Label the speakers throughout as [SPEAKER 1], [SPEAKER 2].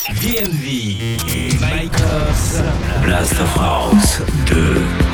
[SPEAKER 1] DNV, Makers, Blast of House 2.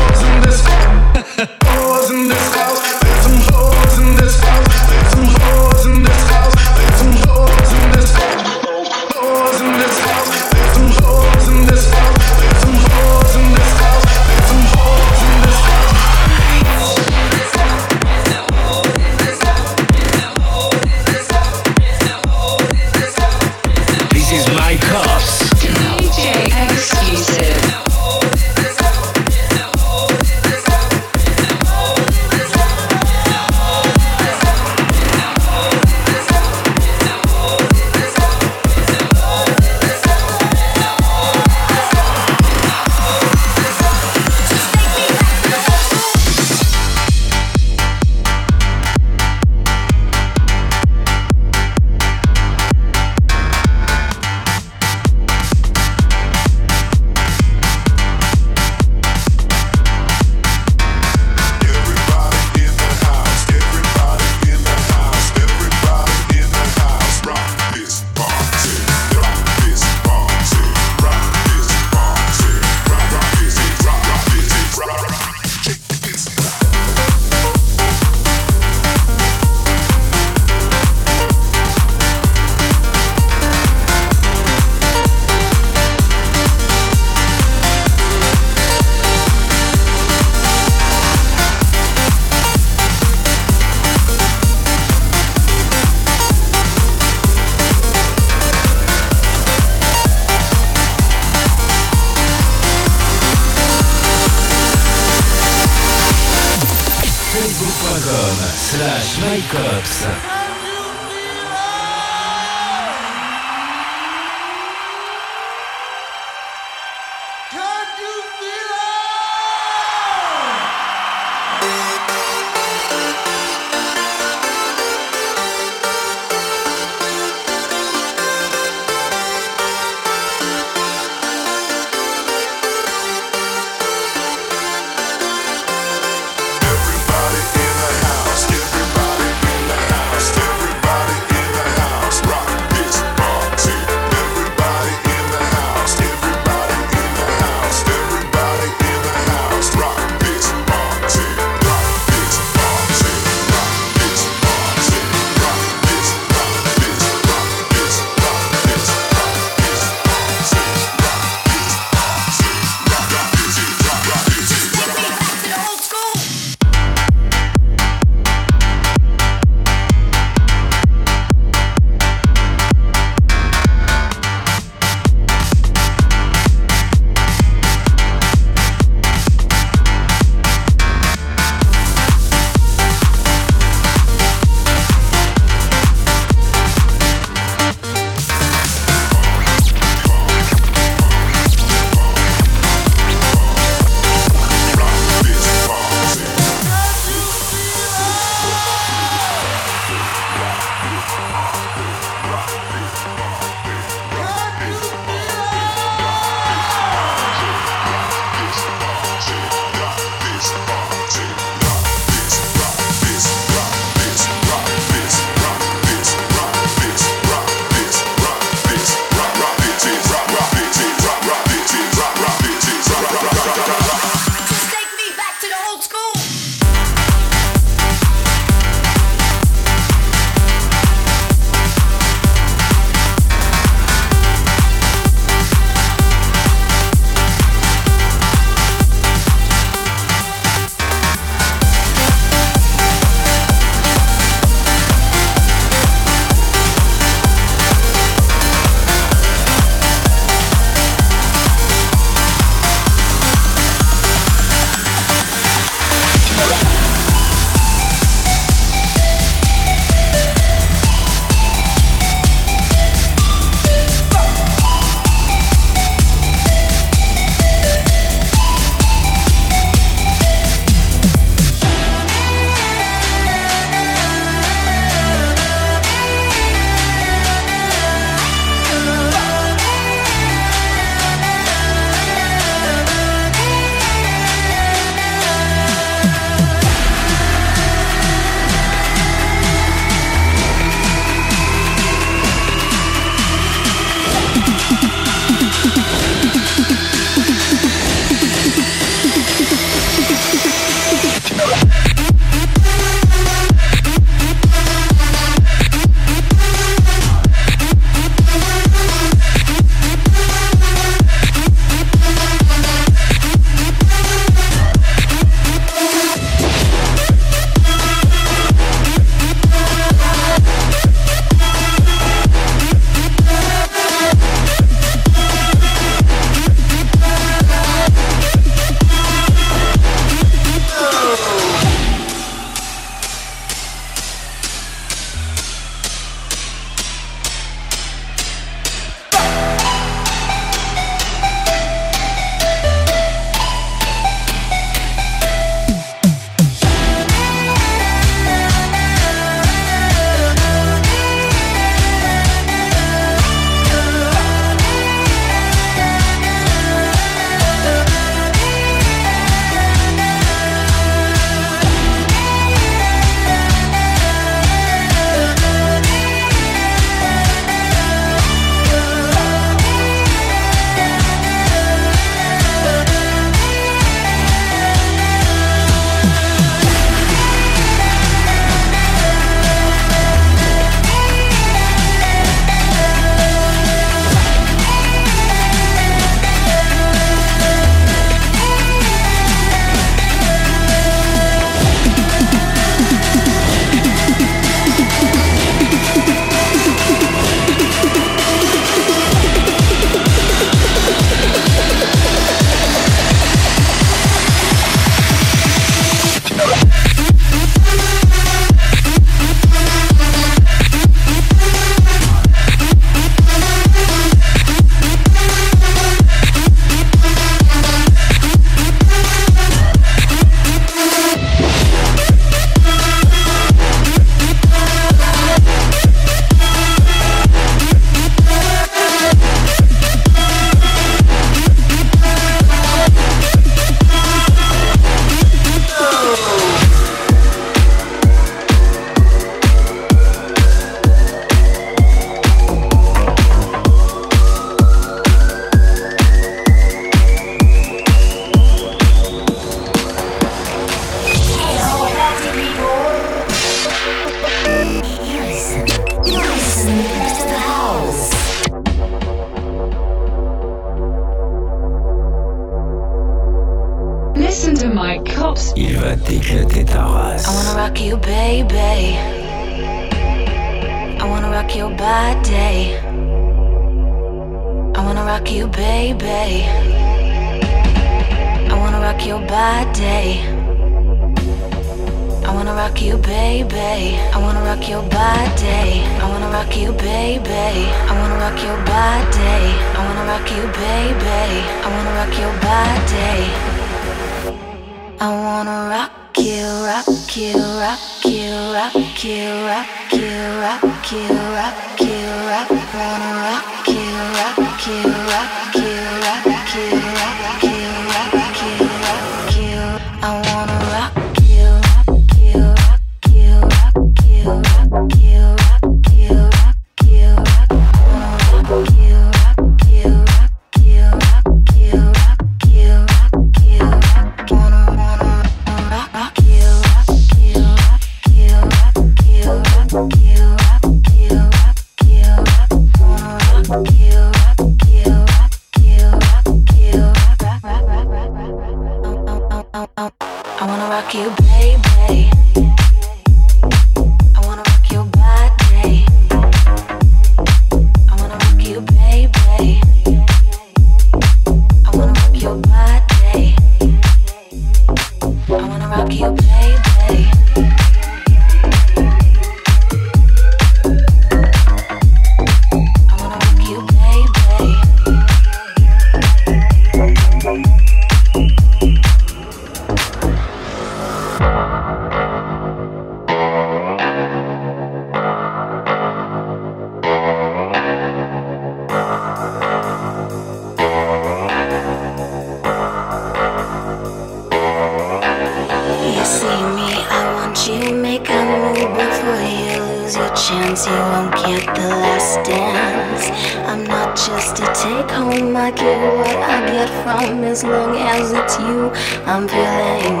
[SPEAKER 2] see me, I want you make a move before you lose your chance. You won't get the last dance. I'm not just a take home, I get what I get from as long as it's you I'm feeling.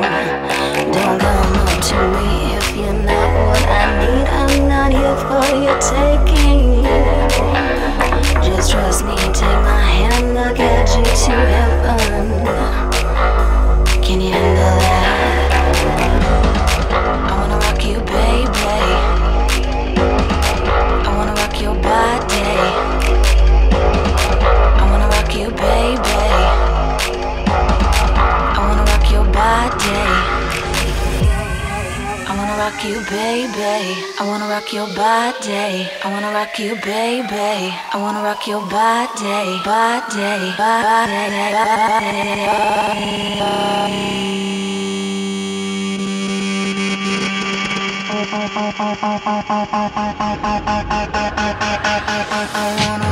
[SPEAKER 2] Don't come up to me if you're not what I need. I'm not here for your taking. Just trust me, take my hand, I'll get you to heaven. Can you handle rock you, baby. I wanna rock your body. I wanna rock you, baby. I wanna rock your body, body, body, body. I wanna.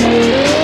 [SPEAKER 3] Yeah.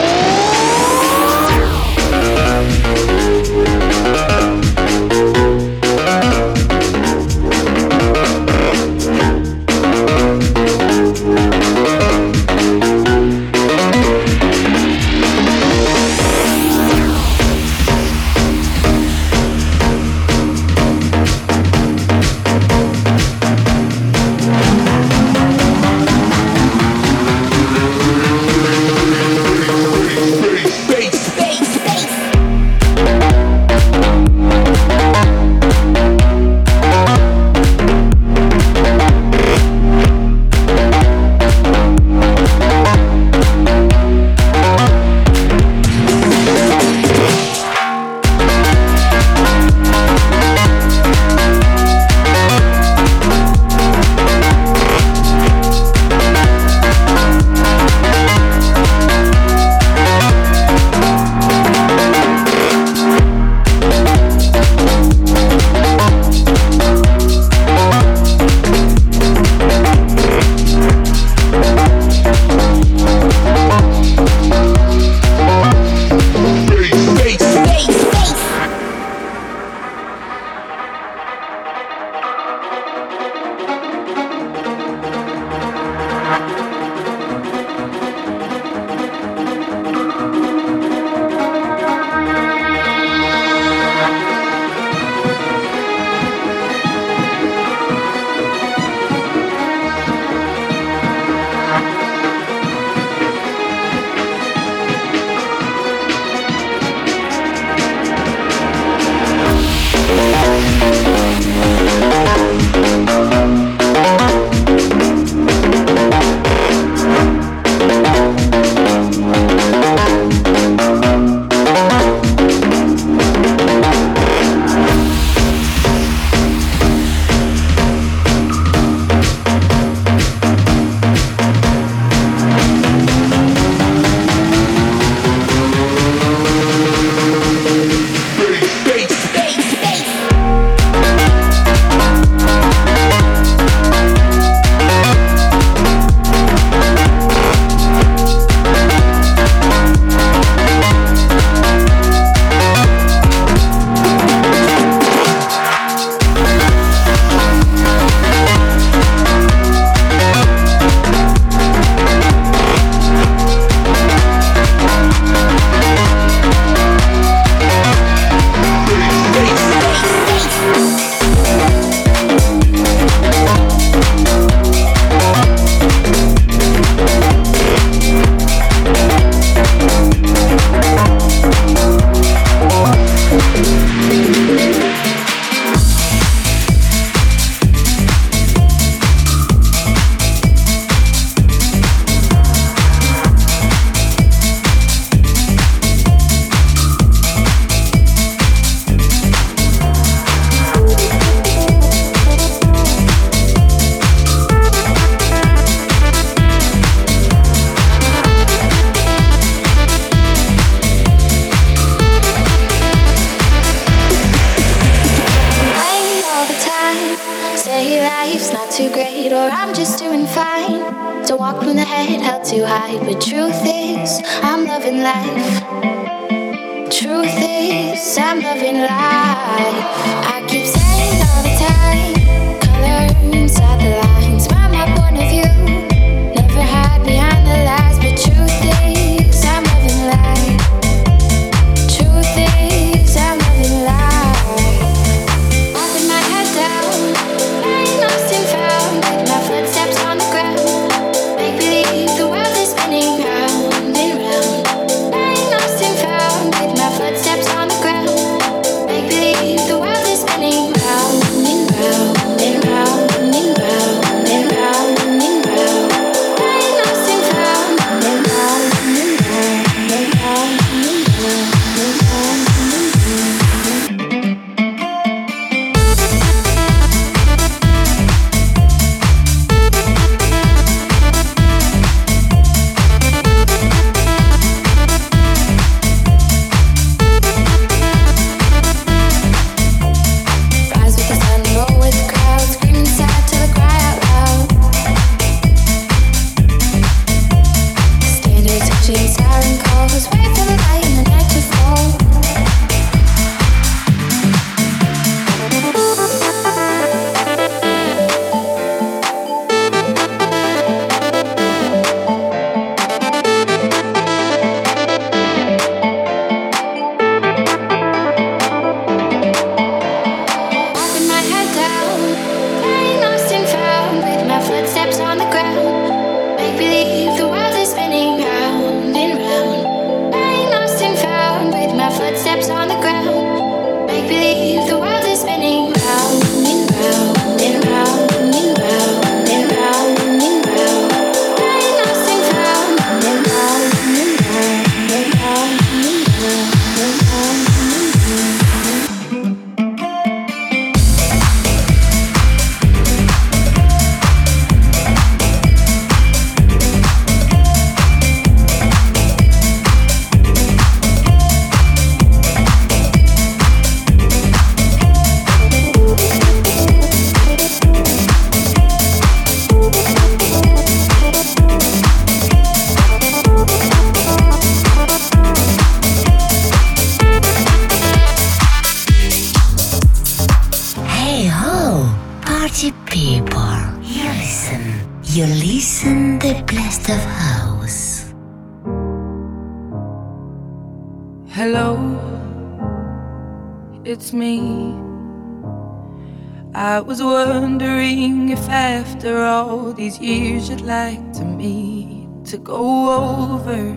[SPEAKER 3] You'd like to meet to go over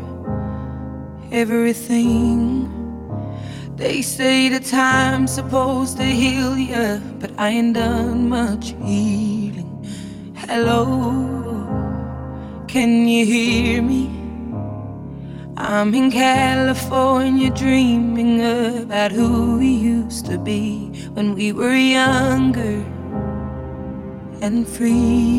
[SPEAKER 3] everything. They say the time's supposed to heal ya, but I ain't done much healing. Hello, can you hear me? I'm in California dreaming about who we used to be when we were younger and free.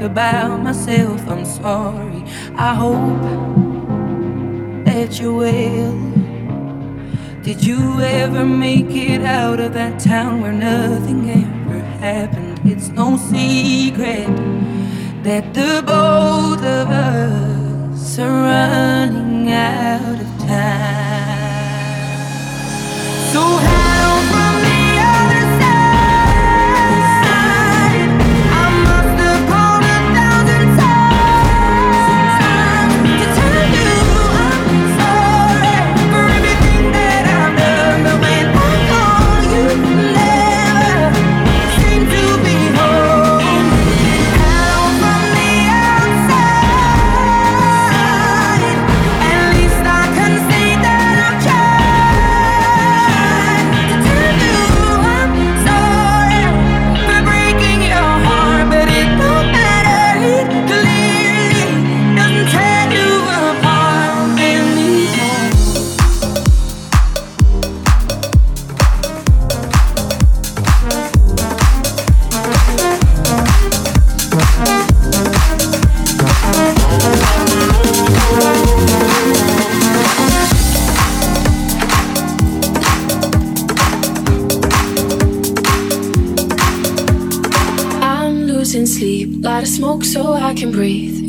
[SPEAKER 3] talk about myself. I'm sorry. I hope that you will. Did you ever make it out of that town where nothing ever happened? It's no secret that the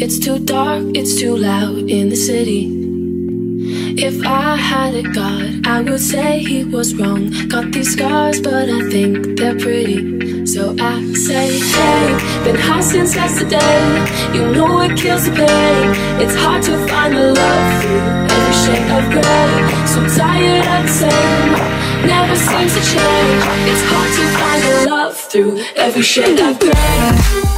[SPEAKER 4] it's too dark, it's too loud in the city. If I had a god, I would say he was wrong. Got these scars, but I think they're pretty. So I say, hey, been high since yesterday. You know it kills the pain. It's hard to find the love through every shade of gray. So tired of the same, never seems to change. It's hard to find the love through every shade of gray.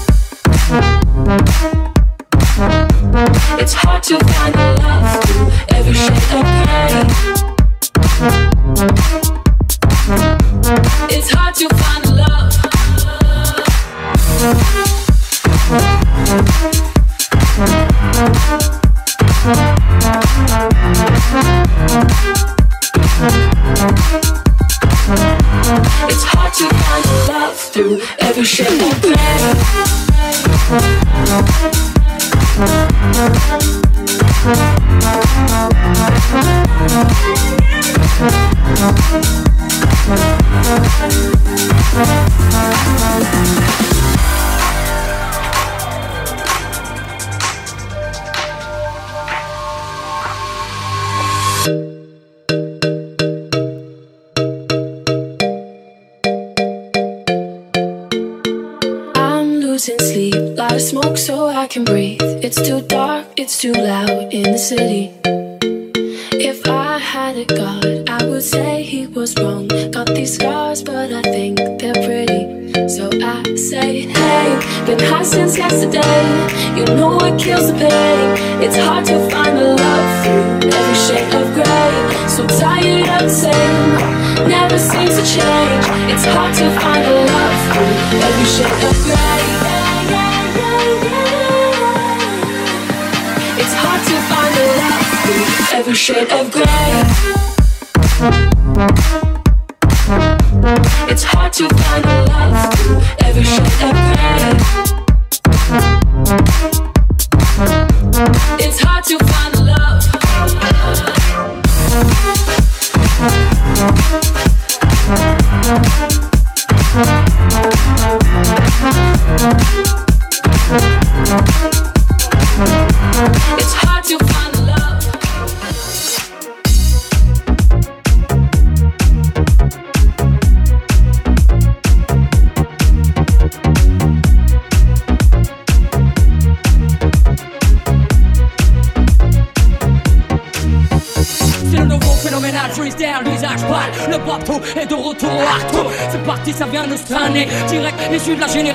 [SPEAKER 4] It's hard to find a love through every shade of gray.
[SPEAKER 5] issu de la génération.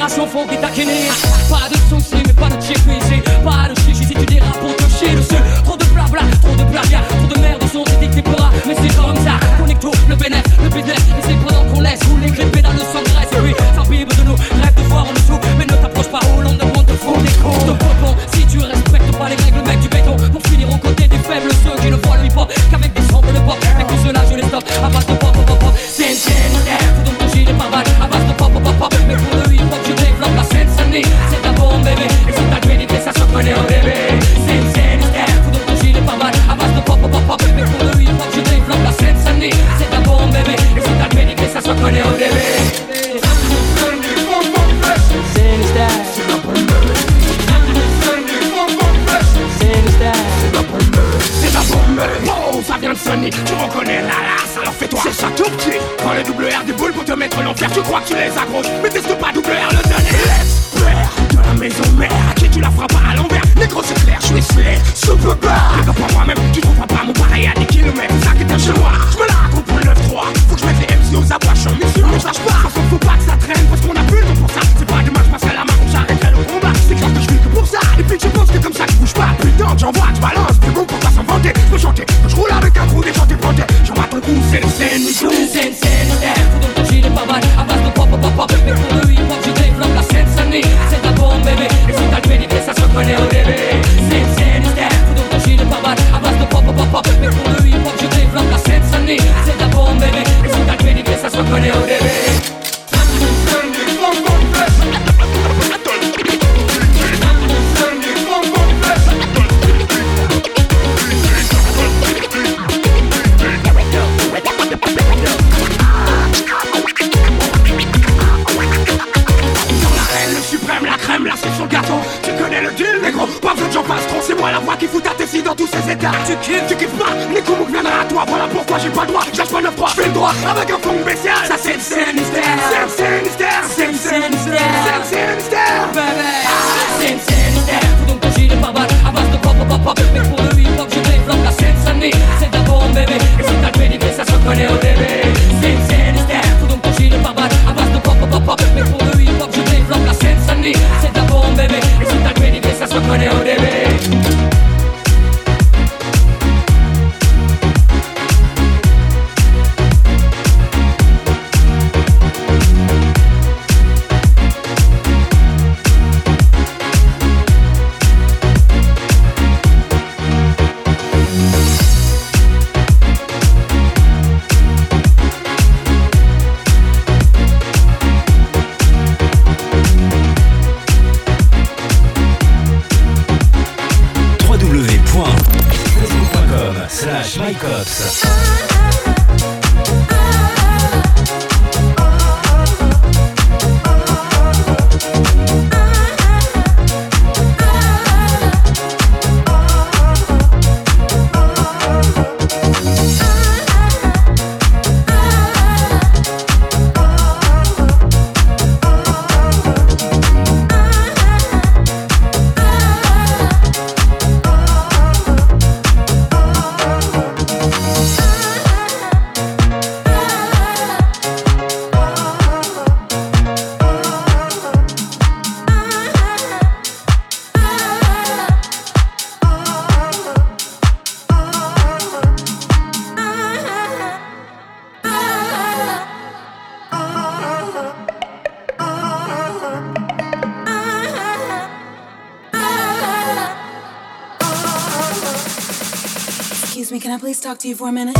[SPEAKER 6] For a minute?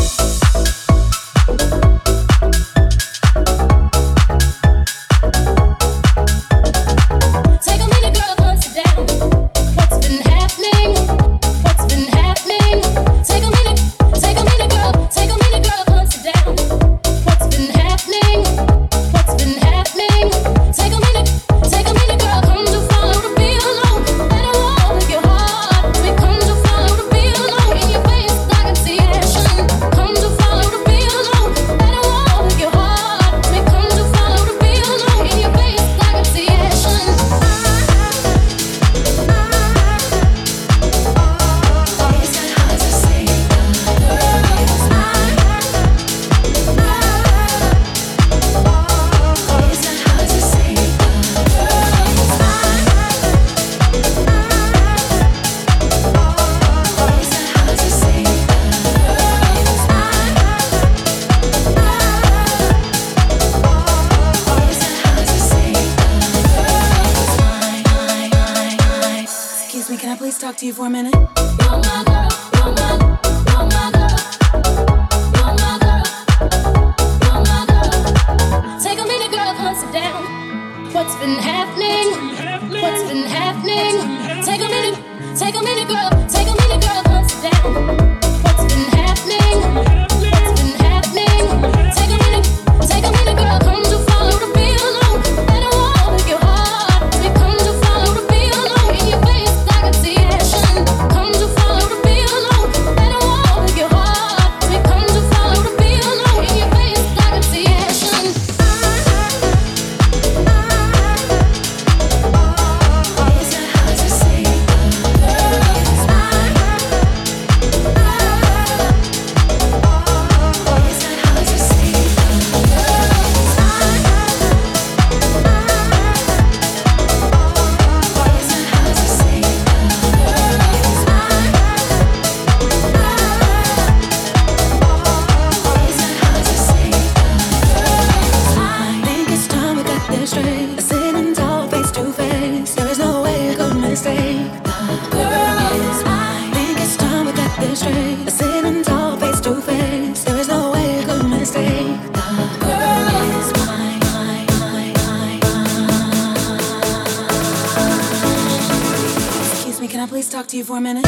[SPEAKER 7] Four minutes.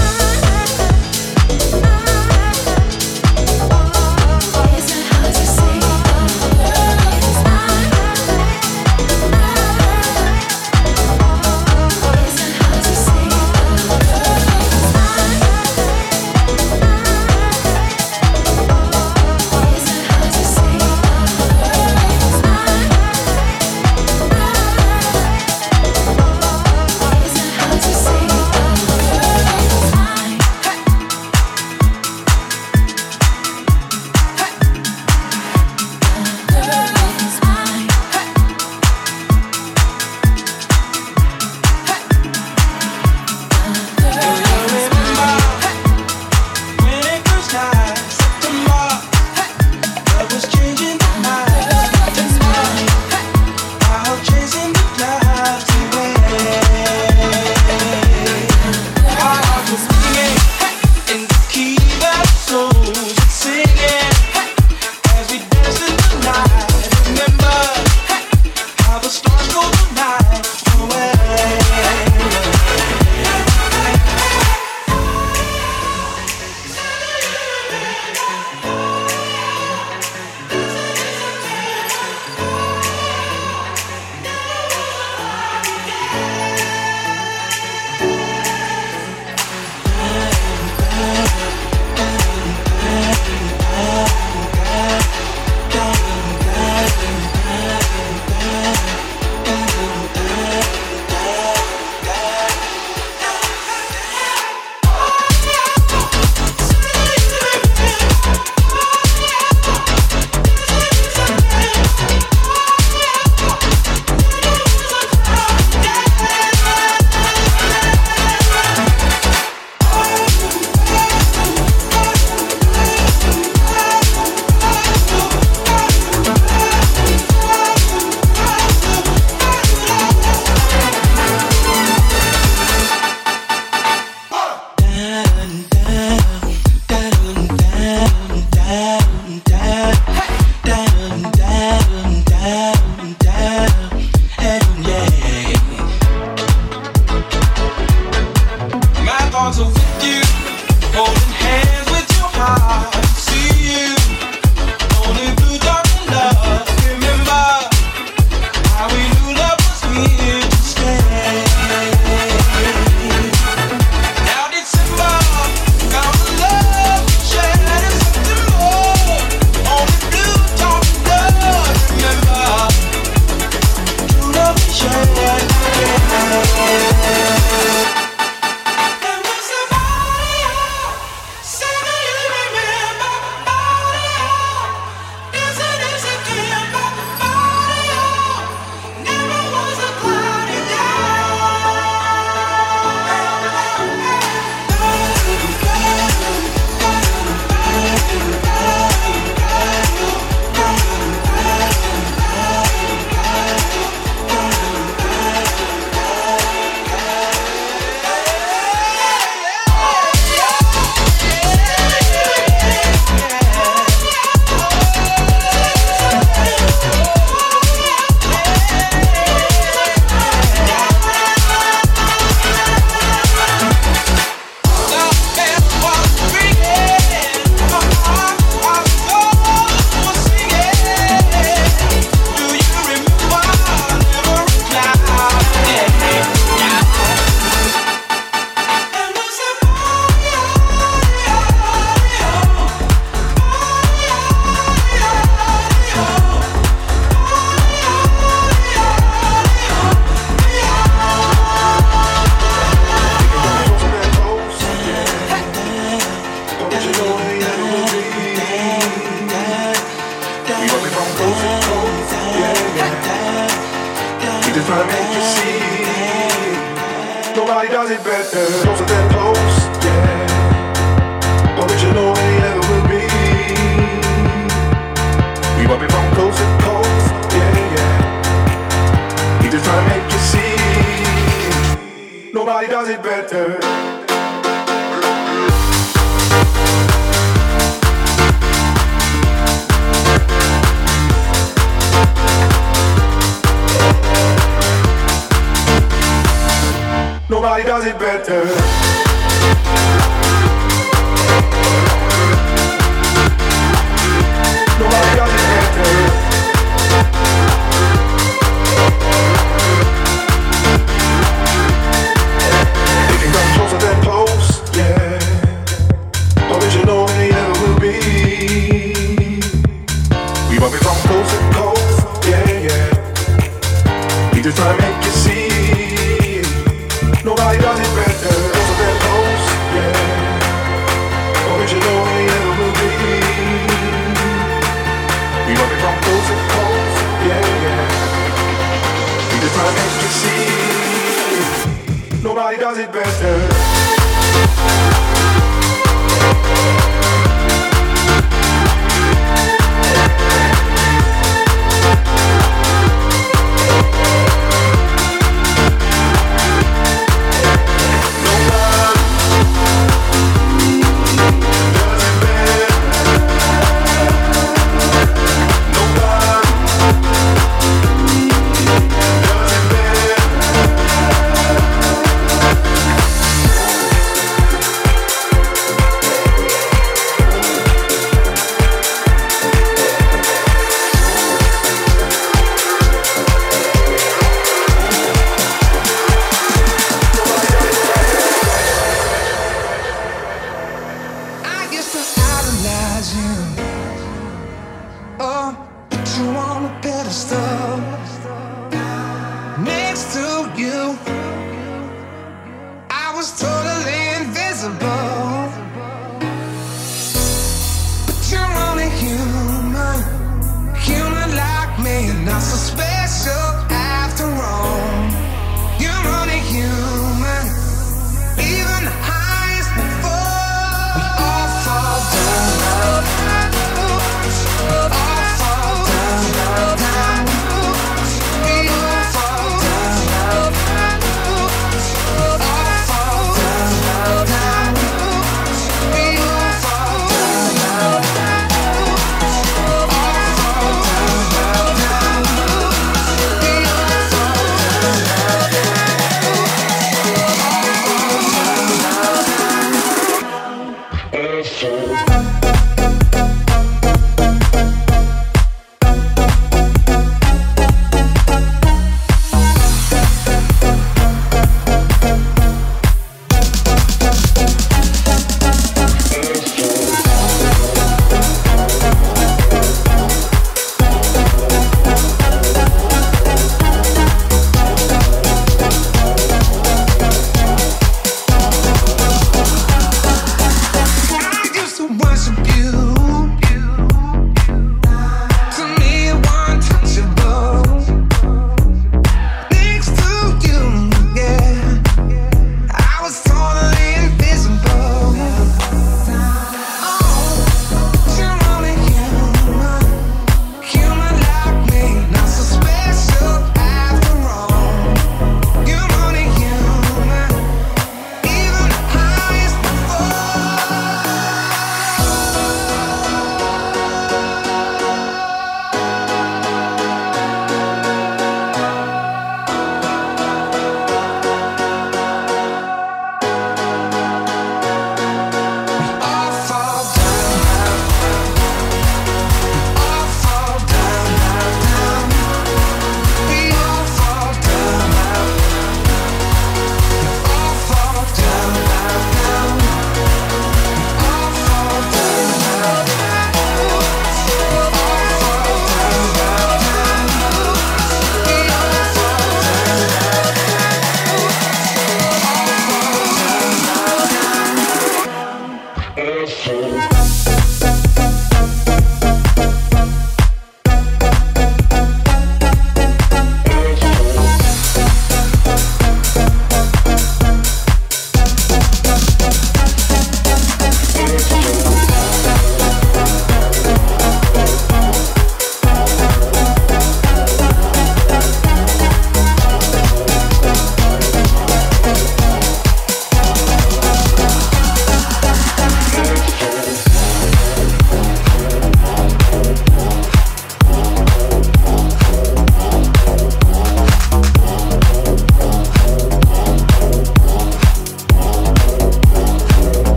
[SPEAKER 7] does it
[SPEAKER 8] better.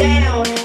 [SPEAKER 9] Frequency.